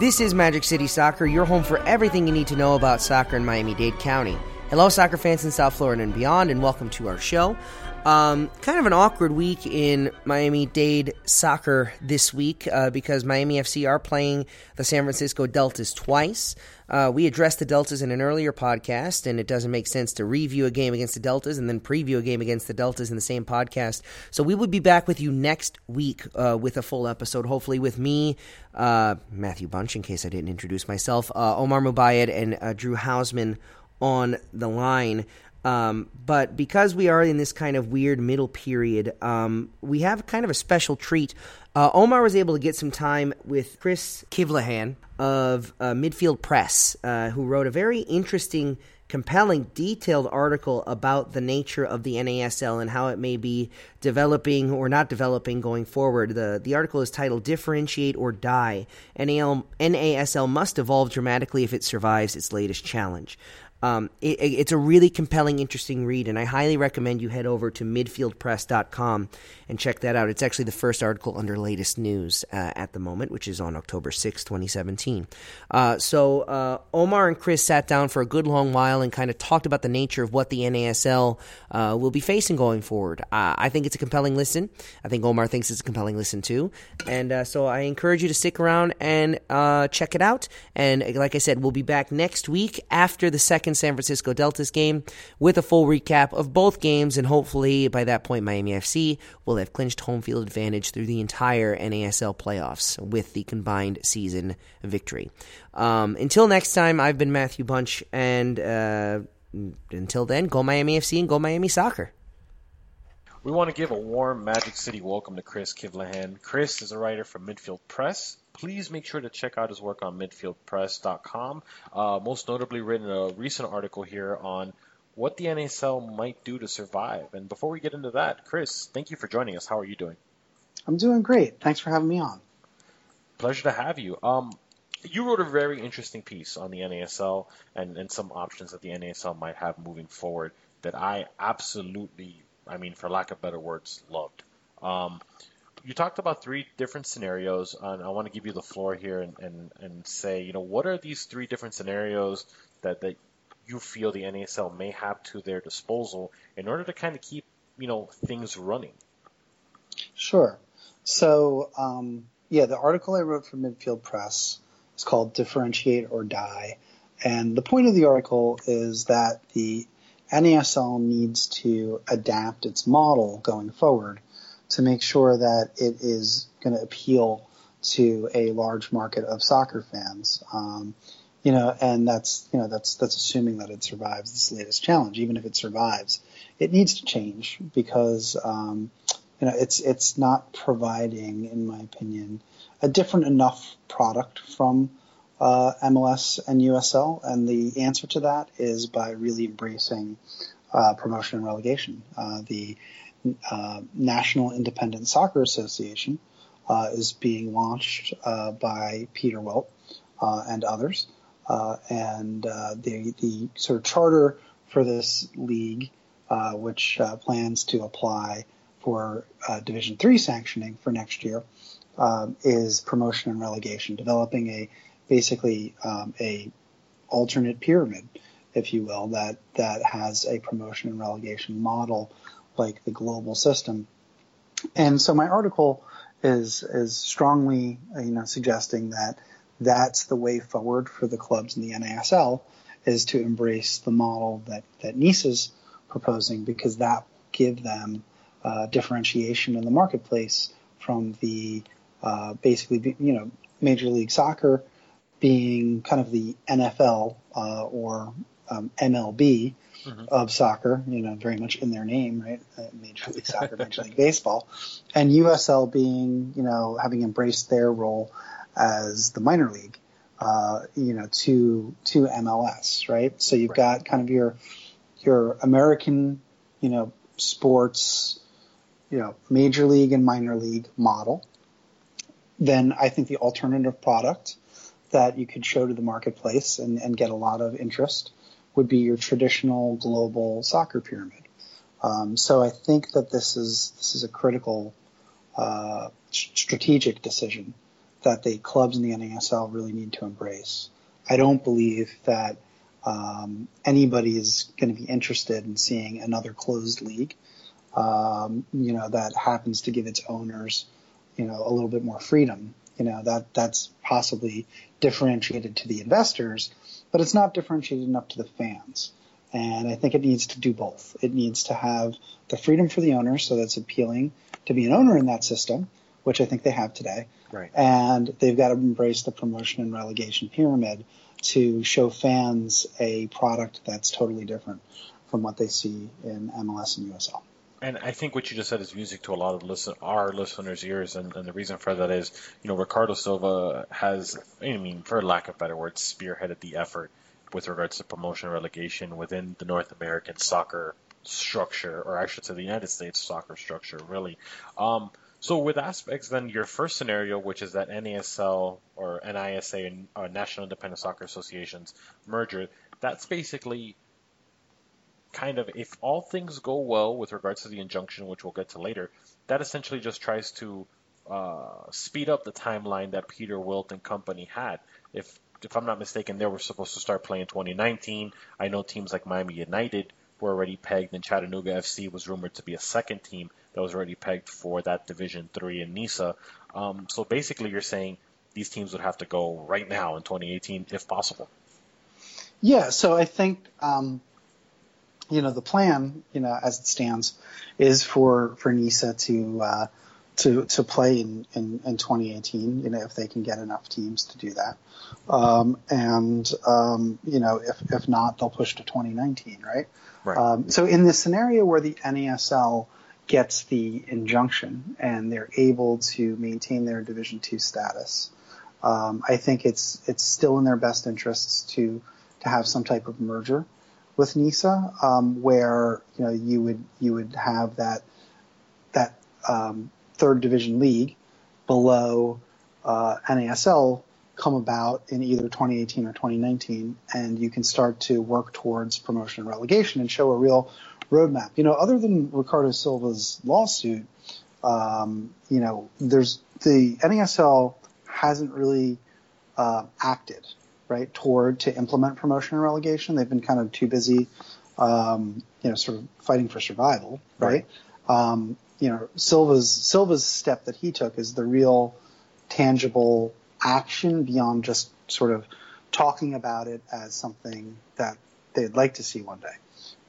This is Magic City Soccer, your home for everything you need to know about soccer in Miami Dade County. Hello, soccer fans in South Florida and beyond, and welcome to our show. Um, kind of an awkward week in Miami Dade soccer this week uh, because Miami FC are playing the San Francisco Deltas twice. Uh, we addressed the Deltas in an earlier podcast, and it doesn't make sense to review a game against the Deltas and then preview a game against the Deltas in the same podcast. So we will be back with you next week uh, with a full episode, hopefully with me, uh, Matthew Bunch, in case I didn't introduce myself, uh, Omar Mubayed, and uh, Drew Hausman on the line. Um, but because we are in this kind of weird middle period, um, we have kind of a special treat. Uh, Omar was able to get some time with Chris Kivlehan of uh, Midfield Press, uh, who wrote a very interesting, compelling, detailed article about the nature of the NASL and how it may be developing or not developing going forward. The, the article is titled Differentiate or Die. NAL, NASL must evolve dramatically if it survives its latest challenge. Um, it, it's a really compelling, interesting read, and I highly recommend you head over to midfieldpress.com and check that out. It's actually the first article under latest news uh, at the moment, which is on October 6, 2017. Uh, so, uh, Omar and Chris sat down for a good long while and kind of talked about the nature of what the NASL uh, will be facing going forward. Uh, I think it's a compelling listen. I think Omar thinks it's a compelling listen too. And uh, so I encourage you to stick around and check it out. And like I said, we'll be back next week after the second San Francisco Deltas game with a full recap of both games. And hopefully by that point, Miami FC will have clinched home field advantage through the entire NASL playoffs with the combined season victory. Um, until next time, I've been Matthew Bunch, and uh, until then, go Miami FC and go Miami Soccer. We want to give a warm Magic City welcome to Chris Kivlehan. Chris is a writer for Midfield Press. Please make sure to check out his work on midfieldpress.com. Uh, most notably, written a recent article here on what the NASL might do to survive. And before we get into that, Chris, thank you for joining us. How are you doing? I'm doing great. Thanks for having me on. Pleasure to have you. Um, you wrote a very interesting piece on the NASL and, and some options that the NASL might have moving forward that I absolutely, I mean, for lack of better words, loved. Um, you talked about three different scenarios, and I want to give you the floor here and, and, and say, you know, what are these three different scenarios that, that you feel the NASL may have to their disposal in order to kind of keep, you know, things running? Sure. So, um, yeah, the article I wrote for Midfield Press is called Differentiate or Die. And the point of the article is that the NASL needs to adapt its model going forward to make sure that it is going to appeal to a large market of soccer fans. Um, you know, and that's you know that's that's assuming that it survives this latest challenge. Even if it survives, it needs to change because um, you know it's it's not providing, in my opinion, a different enough product from uh, MLS and USL. And the answer to that is by really embracing uh, promotion and relegation. Uh, the uh, National Independent Soccer Association uh, is being launched uh, by Peter Wilt and others. and the, the sort of charter for this league, which plans to apply for Division Three sanctioning for next year, um, is promotion and relegation, developing a basically um, a alternate pyramid, if you will, that that has a promotion and relegation model like the global system. And so my article is is strongly you know suggesting that that's the way forward for the clubs in the NASL is to embrace the model that that NISA is proposing because that give them uh, differentiation in the marketplace from the uh, basically you know Major League Soccer being kind of the NFL uh, or um, MLB mm-hmm. of soccer, you know, very much in their name, right? Uh, Major League Soccer, Major League Baseball, and USL being, you know, having embraced their role as the minor league, uh, you know, to to MLS, right? So you've got kind of your your American, you know, sports, you know, major league and minor league model. Then I think the alternative product that you could show to the marketplace and, and get a lot of interest would be your traditional global soccer pyramid. Um, so I think that this is this is a critical uh, strategic decision that the clubs in the NASL really need to embrace. I don't believe that um, anybody is going to be interested in seeing another closed league, um, you know, that happens to give its owners, you know, a little bit more freedom. You know, that that's possibly differentiated to the investors, but it's not differentiated enough to the fans. And I think it needs to do both. It needs to have the freedom for the owner, so that's appealing to be an owner in that system, which I think they have today. Right. And they've got to embrace the promotion and relegation pyramid to show fans a product that's totally different from what they see in MLS and USL. And I think what you just said is music to a lot of listen, our listeners' ears, and, and the reason for that is, you know, Ricardo Silva has, I mean, for lack of better words, spearheaded the effort with regards to promotion and relegation within the North American soccer structure, or I should say the United States soccer structure, really. Um, so with aspects, then your first scenario, which is that NASL or NISA uh, National Independent Soccer Associations merger, that's basically kind of if all things go well with regards to the injunction, which we'll get to later, that essentially just tries to uh, speed up the timeline that Peter Wilt and company had. If if I'm not mistaken, they were supposed to start playing 2019. I know teams like Miami United were already pegged, and Chattanooga FC was rumored to be a second team that was already pegged for that Division Three in NISA. Um, so basically, you're saying these teams would have to go right now in 2018 if possible. Yeah, so I think um, you know the plan, you know, as it stands, is for for NISA to uh, to to play in, in, in 2018. You know, if they can get enough teams to do that, um, and um, you know, if if not, they'll push to 2019, right? Right. Um, so in the scenario where the NASL gets the injunction and they're able to maintain their Division two status, um, I think it's it's still in their best interests to to have some type of merger with NISA, um, where you know you would you would have that that um, third division league below uh, NASL come about in either 2018 or 2019, and you can start to work towards promotion and relegation and show a real roadmap. You know, other than Ricardo Silva's lawsuit, um, you know, there's the NASL hasn't really uh, acted right toward to implement promotion and relegation. They've been kind of too busy, um, you know, sort of fighting for survival, right? right. Um, you know, Silva's Silva's step that he took is the real tangible action beyond just sort of talking about it as something that they'd like to see one day,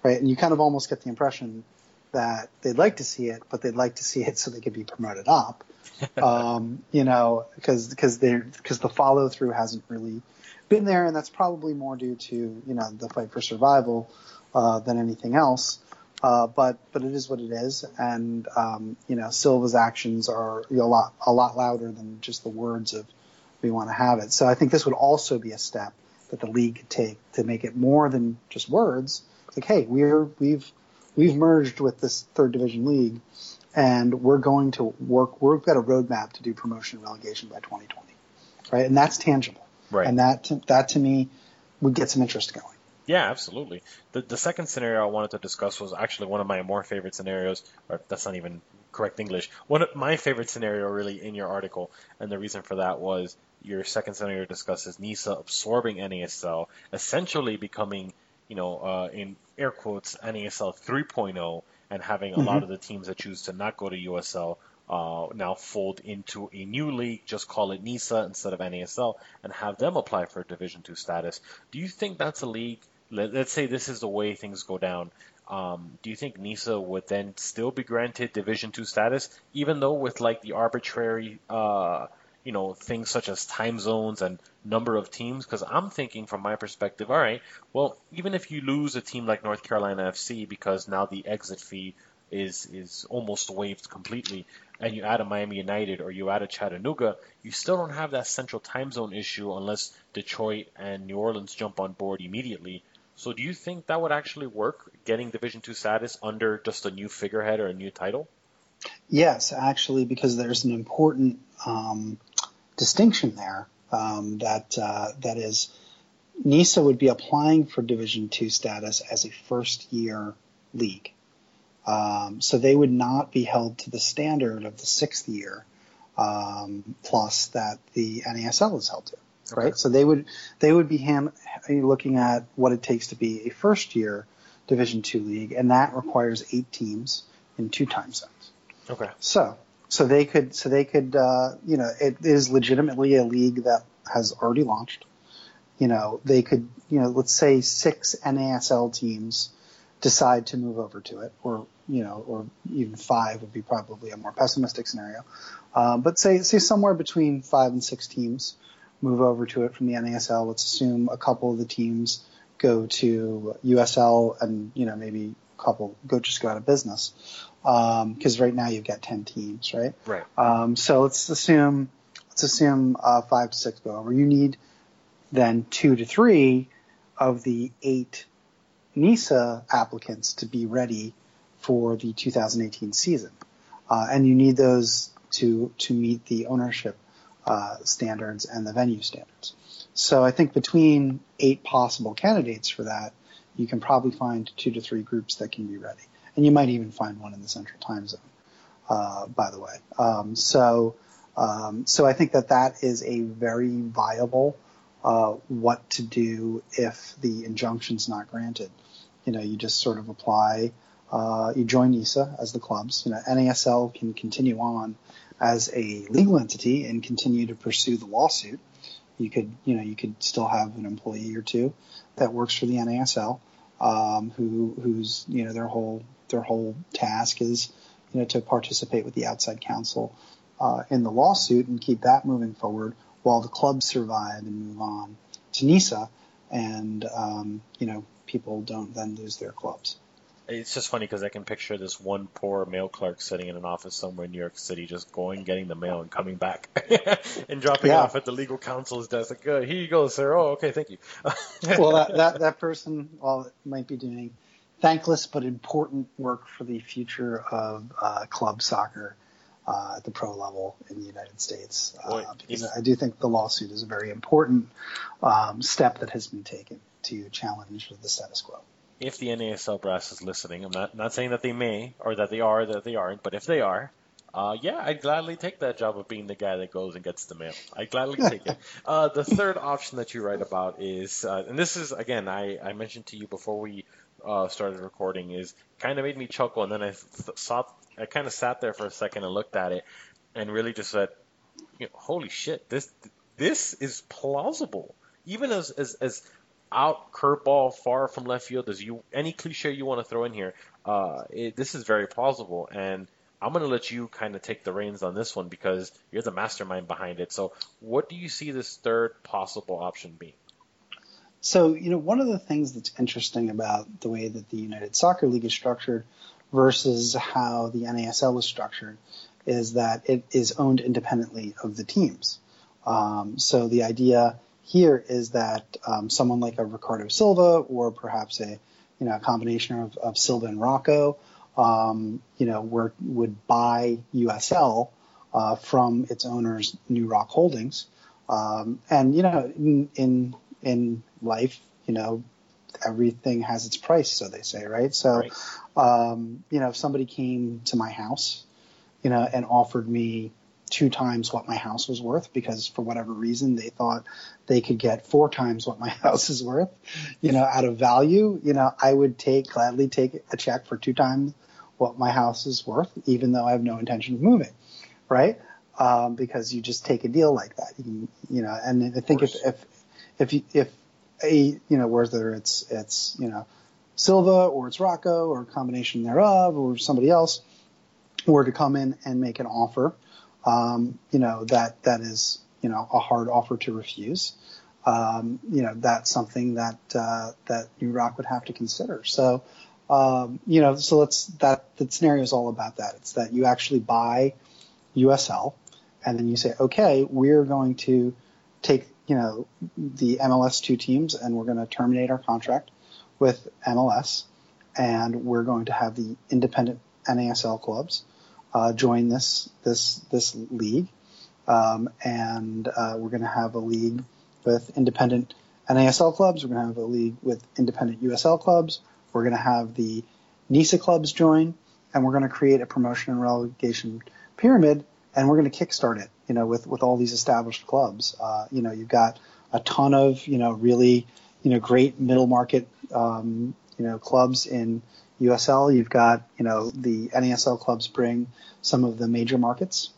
right? And you kind of almost get the impression that they'd like to see it, but they'd like to see it so they could be promoted up, um, you know, because because they because the follow through hasn't really been there, and that's probably more due to you know the fight for survival uh, than anything else. Uh, but but it is what it is, and um, you know Silva's actions are a lot a lot louder than just the words of we want to have it. So I think this would also be a step that the league could take to make it more than just words. It's like, hey, we're we've we've merged with this third division league, and we're going to work. We've got a roadmap to do promotion and relegation by 2020, right? And that's tangible, right? And that that to me would get some interest going. Yeah, absolutely. The the second scenario I wanted to discuss was actually one of my more favorite scenarios, or that's not even correct English. One of my favorite scenario really in your article, and the reason for that was your second scenario discusses NISA absorbing NASL, essentially becoming, you know, uh, in air quotes, NASL 3.0, and having a mm-hmm. lot of the teams that choose to not go to USL uh, now fold into a new league, just call it NISA instead of NASL, and have them apply for Division Two status. Do you think that's a league let, us say this is the way things go down. Um, do you think NISA would then still be granted Division Two status, even though with like the arbitrary, uh, you know, things such as time zones and number of teams? Because I'm thinking from my perspective, all right, well, even if you lose a team like North Carolina FC because now the exit fee is is almost waived completely, and you add a Miami United or you add a Chattanooga, you still don't have that central time zone issue unless Detroit and New Orleans jump on board immediately. So do you think that would actually work, getting Division Two status under just a new figurehead or a new title? Yes, actually, because there's an important um, distinction there um, that uh, that is NISA would be applying for Division Two status as a first year league. Um, so they would not be held to the standard of the sixth year um, plus that the NASL is held to. Okay. Right, so they would they would be ham, looking at what it takes to be a first year Division two league, and that requires eight teams in two time zones. Okay. So so they could so they could uh, you know it is legitimately a league that has already launched. You know they could you know let's say six NASL teams decide to move over to it, or you know, or even five would be probably a more pessimistic scenario. Um, but say say somewhere between five and six teams move over to it from the NASL. Let's assume a couple of the teams go to USL, and you know maybe a couple go just go out of business because um, right now you've got ten teams, right? Right. Um, so let's assume let's assume uh, five to six go over. You need then two to three of the eight NISA applicants to be ready for the 2018 season, uh, and you need those to to meet the ownership uh, standards and the venue standards. So I think between eight possible candidates for that, you can probably find two to three groups that can be ready, and you might even find one in the Central Time Zone. Uh, by the way, um, so um, so I think that that is a very viable uh, what to do if the injunction's not granted. You know, you just sort of apply, uh, you join NISA as the clubs. You know, NASL can continue on as a legal entity and continue to pursue the lawsuit. You could, you know, you could still have an employee or two that works for the NASL, um, who, who's, you know, their whole, their whole task is, you know, to participate with the outside counsel uh, in the lawsuit and keep that moving forward while the clubs survive and move on to NISA, and um, you know people don't then lose their clubs. It's just funny because I can picture this one poor mail clerk sitting in an office somewhere in New York City, just going, getting the mail, and coming back and dropping yeah. off at the legal counsel's desk. Like, uh, here you go, sir. Oh, okay, thank you. well, that, that that person, might be doing thankless but important work for the future of uh, club soccer uh, at the pro level in the United States. Uh, because I do think the lawsuit is a very important um, step that has been taken to challenge the status quo. If the NASL brass is listening, I'm not not saying that they may or that they are or that they aren't, but if they are, uh, yeah, I'd gladly take that job of being the guy that goes and gets the mail. I'd gladly take it. Uh, the third option that you write about is, uh, and this is again, I, I mentioned to you before we uh, started recording, is kind of made me chuckle, and then I saw I kind of sat there for a second and looked at it, and really just said, you know, "Holy shit! This this is plausible." Even as as as out curveball, far from left field as you any cliche you want to throw in here, uh, it, this is very plausible. And I'm going to let you kind of take the reins on this one because you're the mastermind behind it. So, what do you see this third possible option being? So, you know, one of the things that's interesting about the way that the United Soccer League is structured versus how the NASL is structured is that it is owned independently of the teams. Um, so the idea here is that um, someone like a Ricardo Silva or perhaps a you know a combination of, of Silva and Rocco, um, you know, were, would buy USL uh, from its owners, NuRock Holdings, um, and you know, in, in in life, you know, everything has its price, so they say, right? So, right. Um, you know, if somebody came to my house, you know, and offered me two times what my house was worth because for whatever reason they thought they could get four times what my house is worth, you know, out of value, you know, I would take gladly take a check for two times what my house is worth, even though I have no intention of moving, right? Um, because you just take a deal like that, you, you know, and I think if, if, if, you, if a, you know, whether it's, it's, you know, Silva or it's Rocco or a combination thereof or somebody else were to come in and make an offer, um, you know, that, that is, you know, a hard offer to refuse. Um, you know, that's something that, uh, that NuRock would have to consider. So, Um, you know, so let's that the scenario is all about that. It's that you actually buy USL, and then you say, okay, we're going to take you know the MLS two teams, and we're going to terminate our contract with MLS, and we're going to have the independent NASL clubs uh, join this this this league, um, and uh, we're going to have a league with independent NASL clubs. We're going to have a league with independent USL clubs. We're going to have the NISA clubs join, and we're going to create a promotion and relegation pyramid, and we're going to kickstart it. You know, with with all these established clubs. Uh, you know, you've got a ton of you know really you know great middle market um, you know clubs in USL. You've got you know the NASL clubs bring some of the major markets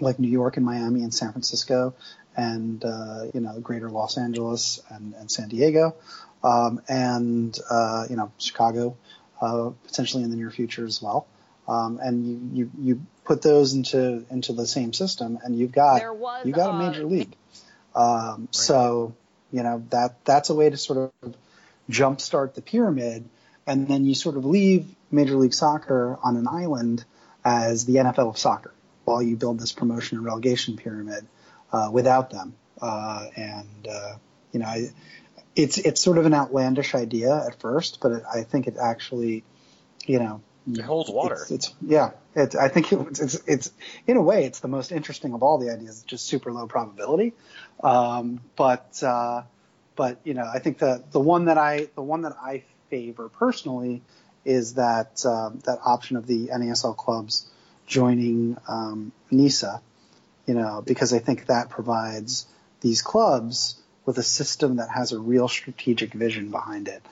like New York and Miami and San Francisco and uh, you know greater Los Angeles and, and San Diego um, and uh, you know Chicago uh, potentially in the near future as well. Um, and you, you you put those into into the same system, and you've got was, you got a major league. Um, So you know that that's a way to sort of jumpstart the pyramid, and then you sort of leave Major League Soccer on an island as the NFL of soccer while you build this promotion and relegation pyramid uh, without them. Uh, and uh, you know, I, it's it's sort of an outlandish idea at first, but it, I think it actually, you know, It holds water. it's, it's yeah. It, I think it, it's it's in a way it's the most interesting of all the ideas. It's just super low probability, um, but uh, but you know I think the the one that I the one that I favor personally is that uh, that option of the NASL clubs joining um, NISA, you know, because I think that provides these clubs with a system that has a real strategic vision behind it,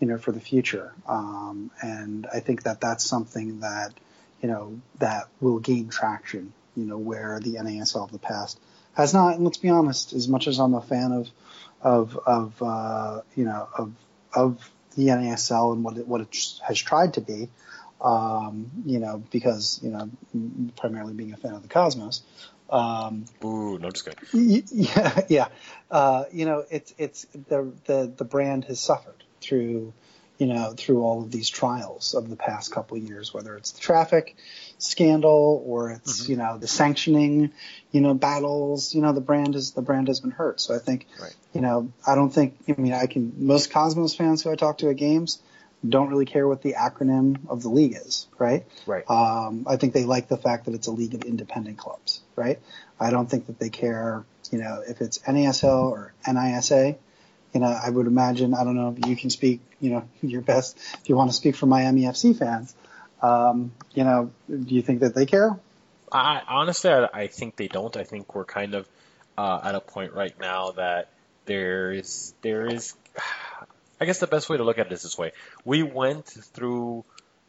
you know, for the future. Um, and I think that that's something that, you know, that will gain traction, you know, where the NASL of the past has not. And let's be honest, as much as I'm a fan of, of, of, uh, you know, of, of the NASL and what it, what it has tried to be, um, you know, because, you know, primarily being a fan of the Cosmos, um, Ooh, no, just kidding. Yeah, yeah. Uh, you know, it's it's the the the brand has suffered through, you know, through all of these trials of the past couple of years, whether it's the traffic scandal or it's you know the sanctioning, you know, battles. You know, the brand is the brand has been hurt. So I think, Right. you know, I don't think. I mean, I can most Cosmos fans who I talk to at games don't really care what the acronym of the league is, right? Right. Um, I think they like the fact that it's a league of independent clubs, right? I don't think that they care, you know, if it's NASL or NISA. You know, I would imagine, I don't know if you can speak, you know, your best, if you want to speak for Miami FC fans, um, you know, do you think that they care? I honestly, I, I think they don't. I think we're kind of uh, at a point right now that there is there is. I guess the best way to look at it is this way: we went through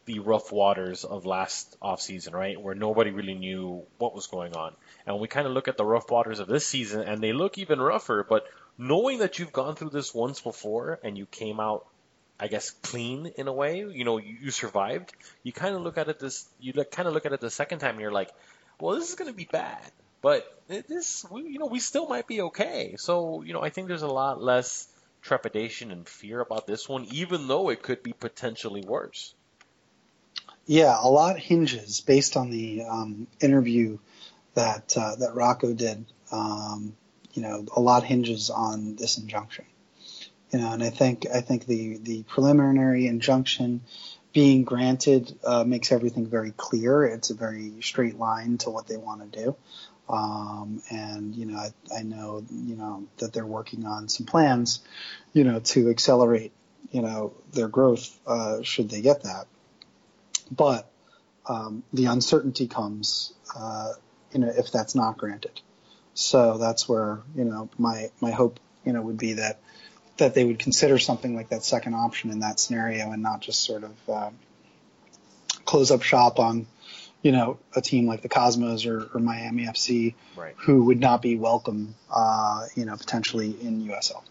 the rough waters of last off season, right, where nobody really knew what was going on, and we kind of look at the rough waters of this season, and they look even rougher. But knowing that you've gone through this once before and you came out I guess clean in a way. You know, you, you survived. You kind of look at it this. You kind of look at it the second time, and you're like, well, this is going to be bad, but this, you know, we still might be okay. So, you know, I think there's a lot less trepidation and fear about this one, even though it could be potentially worse. Yeah, a lot hinges based on the um, interview that uh, that Rocco did. Um, you know, a lot hinges on this injunction. You know, and I think I think the the preliminary injunction being granted uh, makes everything very clear. It's a very straight line to what they want to do. Um, and you know, I, I know you know that they're working on some plans, you know, to accelerate you know their growth uh, should they get that but um, the uncertainty comes, uh, you know, if that's not granted. So that's where you know my my hope you know would be that that they would consider something like that second option in that scenario and not just sort of um, close up shop on you know a team like the Cosmos or, or Miami FC Right. who would not be welcome uh, you know potentially in USL.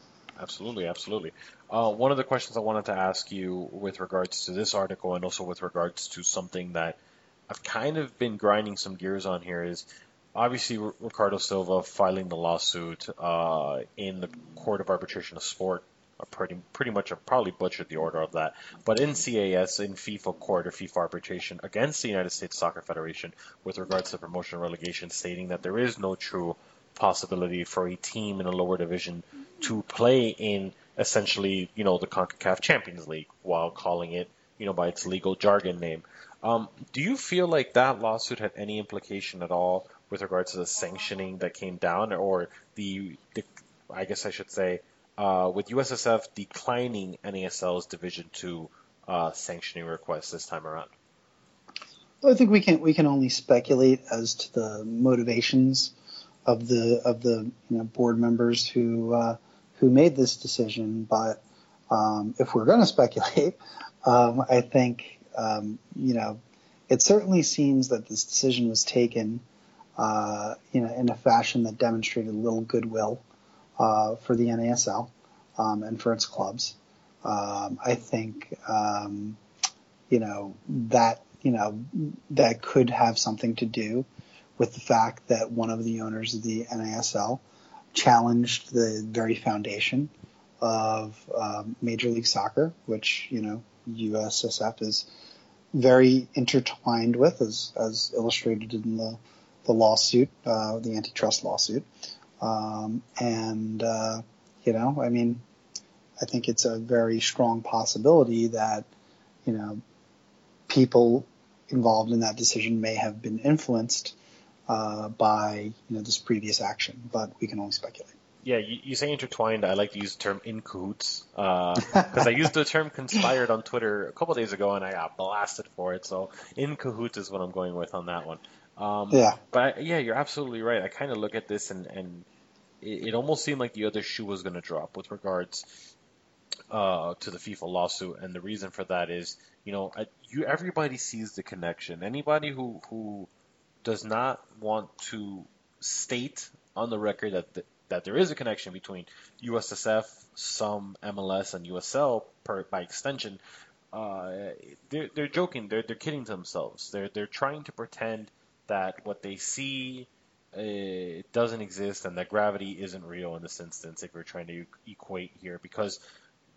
Absolutely, absolutely. Uh, one of the questions I wanted to ask you with regards to this article and also with regards to something that I've kind of been grinding some gears on here is obviously Ricardo Silva filing the lawsuit uh, in the Court of Arbitration of Sport pretty pretty much have probably butchered the order of that. But in CAS, in FIFA court or FIFA arbitration against the United States Soccer Federation with regards to promotion and relegation, stating that there is no true possibility for a team in a lower division to play in essentially, you know, the CONCACAF Champions League while calling it, you know, by its legal jargon name. Um, do you feel like that lawsuit had any implication at all with regards to the sanctioning that came down, or the, the I guess I should say, uh, with USSF declining NASL's Division Two uh, sanctioning request this time around? I think we can we can only speculate as to the motivations of the of the you know, board members who uh, who made this decision. But um, if we're going to speculate, um, I think um, you know it certainly seems that this decision was taken uh, you know in a fashion that demonstrated little goodwill uh, for the NASL um, and for its clubs. Um, I think um, you know that you know that could have something to do with the fact that one of the owners of the NASL challenged the very foundation of um, Major League Soccer, which you know USSF is very intertwined with, as as illustrated in the the lawsuit, uh, the antitrust lawsuit. Um, and, uh, you know, I mean, I think it's a very strong possibility that, you know, people involved in that decision may have been influenced uh, by, you know, this previous action, but we can only speculate. Yeah, you, you say intertwined. I like to use the term in cahoots because uh, I used the term conspired on Twitter a couple days ago and I got blasted for it. So in cahoots is what I'm going with on that one. Um, yeah. But yeah, you're absolutely right. I kind of look at this and, and it, it almost seemed like the other shoe was going to drop with regards uh, to the FIFA lawsuit, and the reason for that is, you know, I, you everybody sees the connection. Anybody who who does not want to state on the record that the, that there is a connection between USSF, some MLS, and USL per, by extension, uh, they're, they're joking. They're, they're kidding to themselves. They're, they're trying to pretend that what they see uh, doesn't exist and that gravity isn't real in this instance if we're trying to equate here because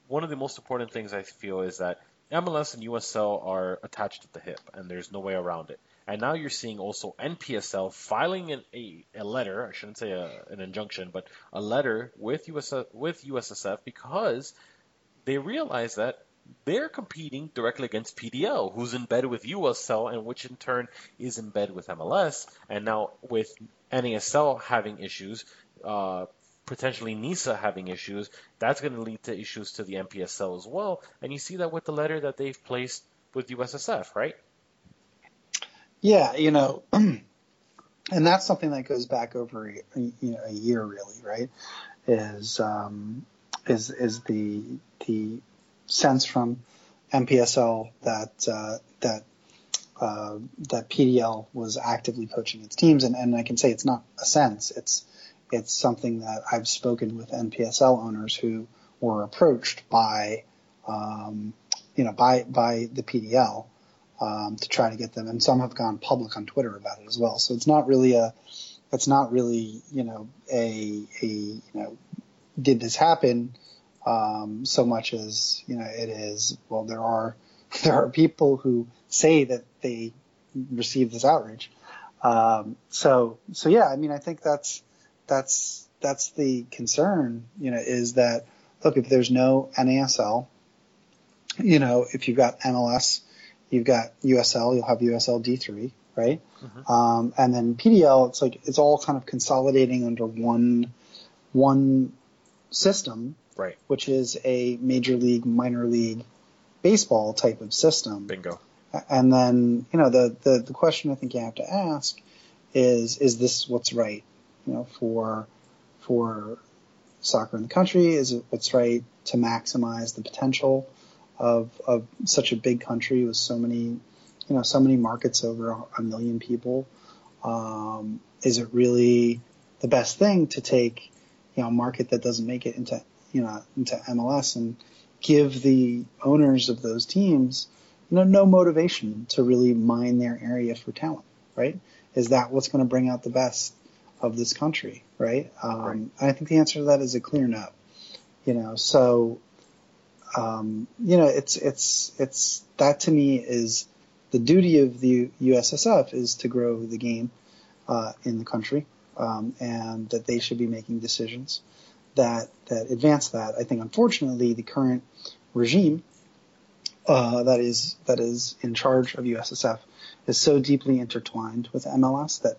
one of the most important things I feel is that MLS and USL are attached at the hip and there's no way around it. And now you're seeing also NPSL filing an, a, a letter, I shouldn't say a, an injunction, but a letter with, US, with USSF because they realize that they're competing directly against PDL, who's in bed with USL, and which in turn is in bed with MLS. And now with NASL having issues, uh, potentially NISA having issues, that's going to lead to issues to the NPSL as well. And you see that with the letter that they've placed with USSF, right? Yeah, you know, and that's something that goes back over a, you know, a year, really, right? Is um, is is the the sense from NPSL that uh, that uh, that PDL was actively poaching its teams, and, and I can say it's not a sense. It's it's something that I've spoken with NPSL owners who were approached by um, you know by by the PDL um, to try to get them, and some have gone public on Twitter about it as well. So it's not really a it's not really you know a a you know did this happen um, so much as you know it is. Well, there are there are people who say that they received this outrage. Um, so so yeah, I mean, I think that's that's that's the concern. You know, is that look if there's no NASL, you know, if you've got MLS, you've got USL, you'll have USL D3, right? Mm-hmm. Um, and then PDL, it's like it's all kind of consolidating under one one system right? Which is a major league, minor league baseball type of system. Bingo. And then you know the the the question I think you have to ask is is this what's right? You know for for soccer in the country? Is it what's right to maximize the potential of of such a big country with so many you know so many markets over a million people? Um, is it really the best thing to take you know a market that doesn't make it into you know into MLS and give the owners of those teams you know no motivation to really mine their area for talent right? Is that what's going to bring out the best of this country right, um, right. I think the answer to that is a clear no. You know so um, you know, it's it's it's that to me is the duty of the USSF is to grow the game uh, in the country, um, and that they should be making decisions that that advance that. I think, unfortunately, the current regime uh, that is that is in charge of USSF is so deeply intertwined with MLS that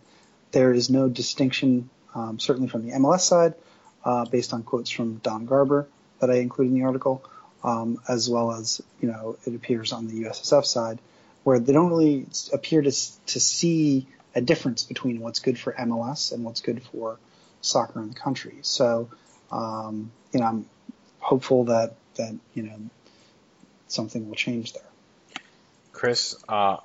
there is no distinction, um, certainly from the MLS side, uh, based on quotes from Don Garber that I include in the article, um, as well as you know it appears on the USSF side, where they don't really appear to to see a difference between what's good for MLS and what's good for soccer in the country. So, um, you know, I'm hopeful that that you know something will change there. Chris, uh,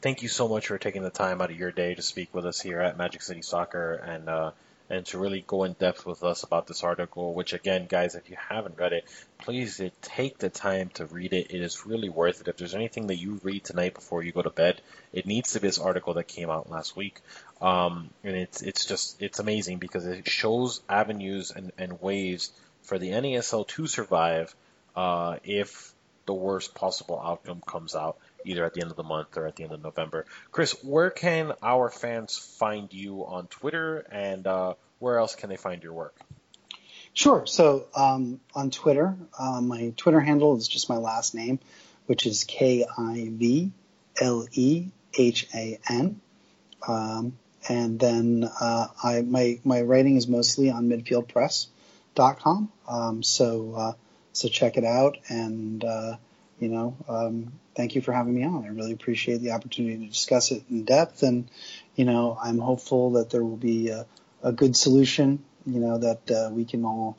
thank you so much for taking the time out of your day to speak with us here at Magic City Soccer and uh, and to really go in depth with us about this article. Which again, guys, if you haven't read it, please take the time to read it. It is really worth it. If there's anything that you read tonight before you go to bed, it needs to be this article that came out last week. Um, and it's it's just it's amazing because it shows avenues and, and ways for the NASL to survive uh, if the worst possible outcome comes out either at the end of the month or at the end of November. Chris, where can our fans find you on Twitter and uh, where else can they find your work? Sure. So um, on Twitter, uh, my Twitter handle is just my last name, which is K I V L E H A N. Um, and then uh, I my my writing is mostly on midfieldpress.com. Um, so uh, so check it out and uh, you know, um, thank you for having me on. I really appreciate the opportunity to discuss it in depth, and you know, I'm hopeful that there will be a, a good solution. You know, that uh, we can all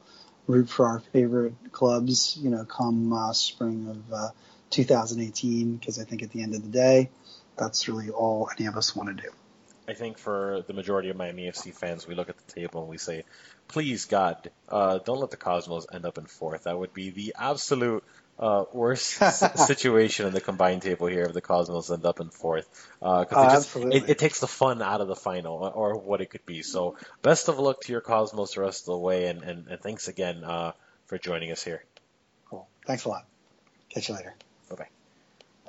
root for our favorite clubs. You know, come uh, spring of uh, 2018, because I think at the end of the day, that's really all any of us want to do. I think for the majority of Miami FC fans, we look at the table and we say, please God, uh, don't let the Cosmos end up in fourth. That would be the absolute uh, worst situation in the combined table here if the Cosmos end up in fourth. Because uh, it, just, it, it, takes the fun out of the final or what it could be. So best of luck to your Cosmos the rest of the way, and, and, and thanks again uh, for joining us here. Cool. Thanks a lot. Catch you later.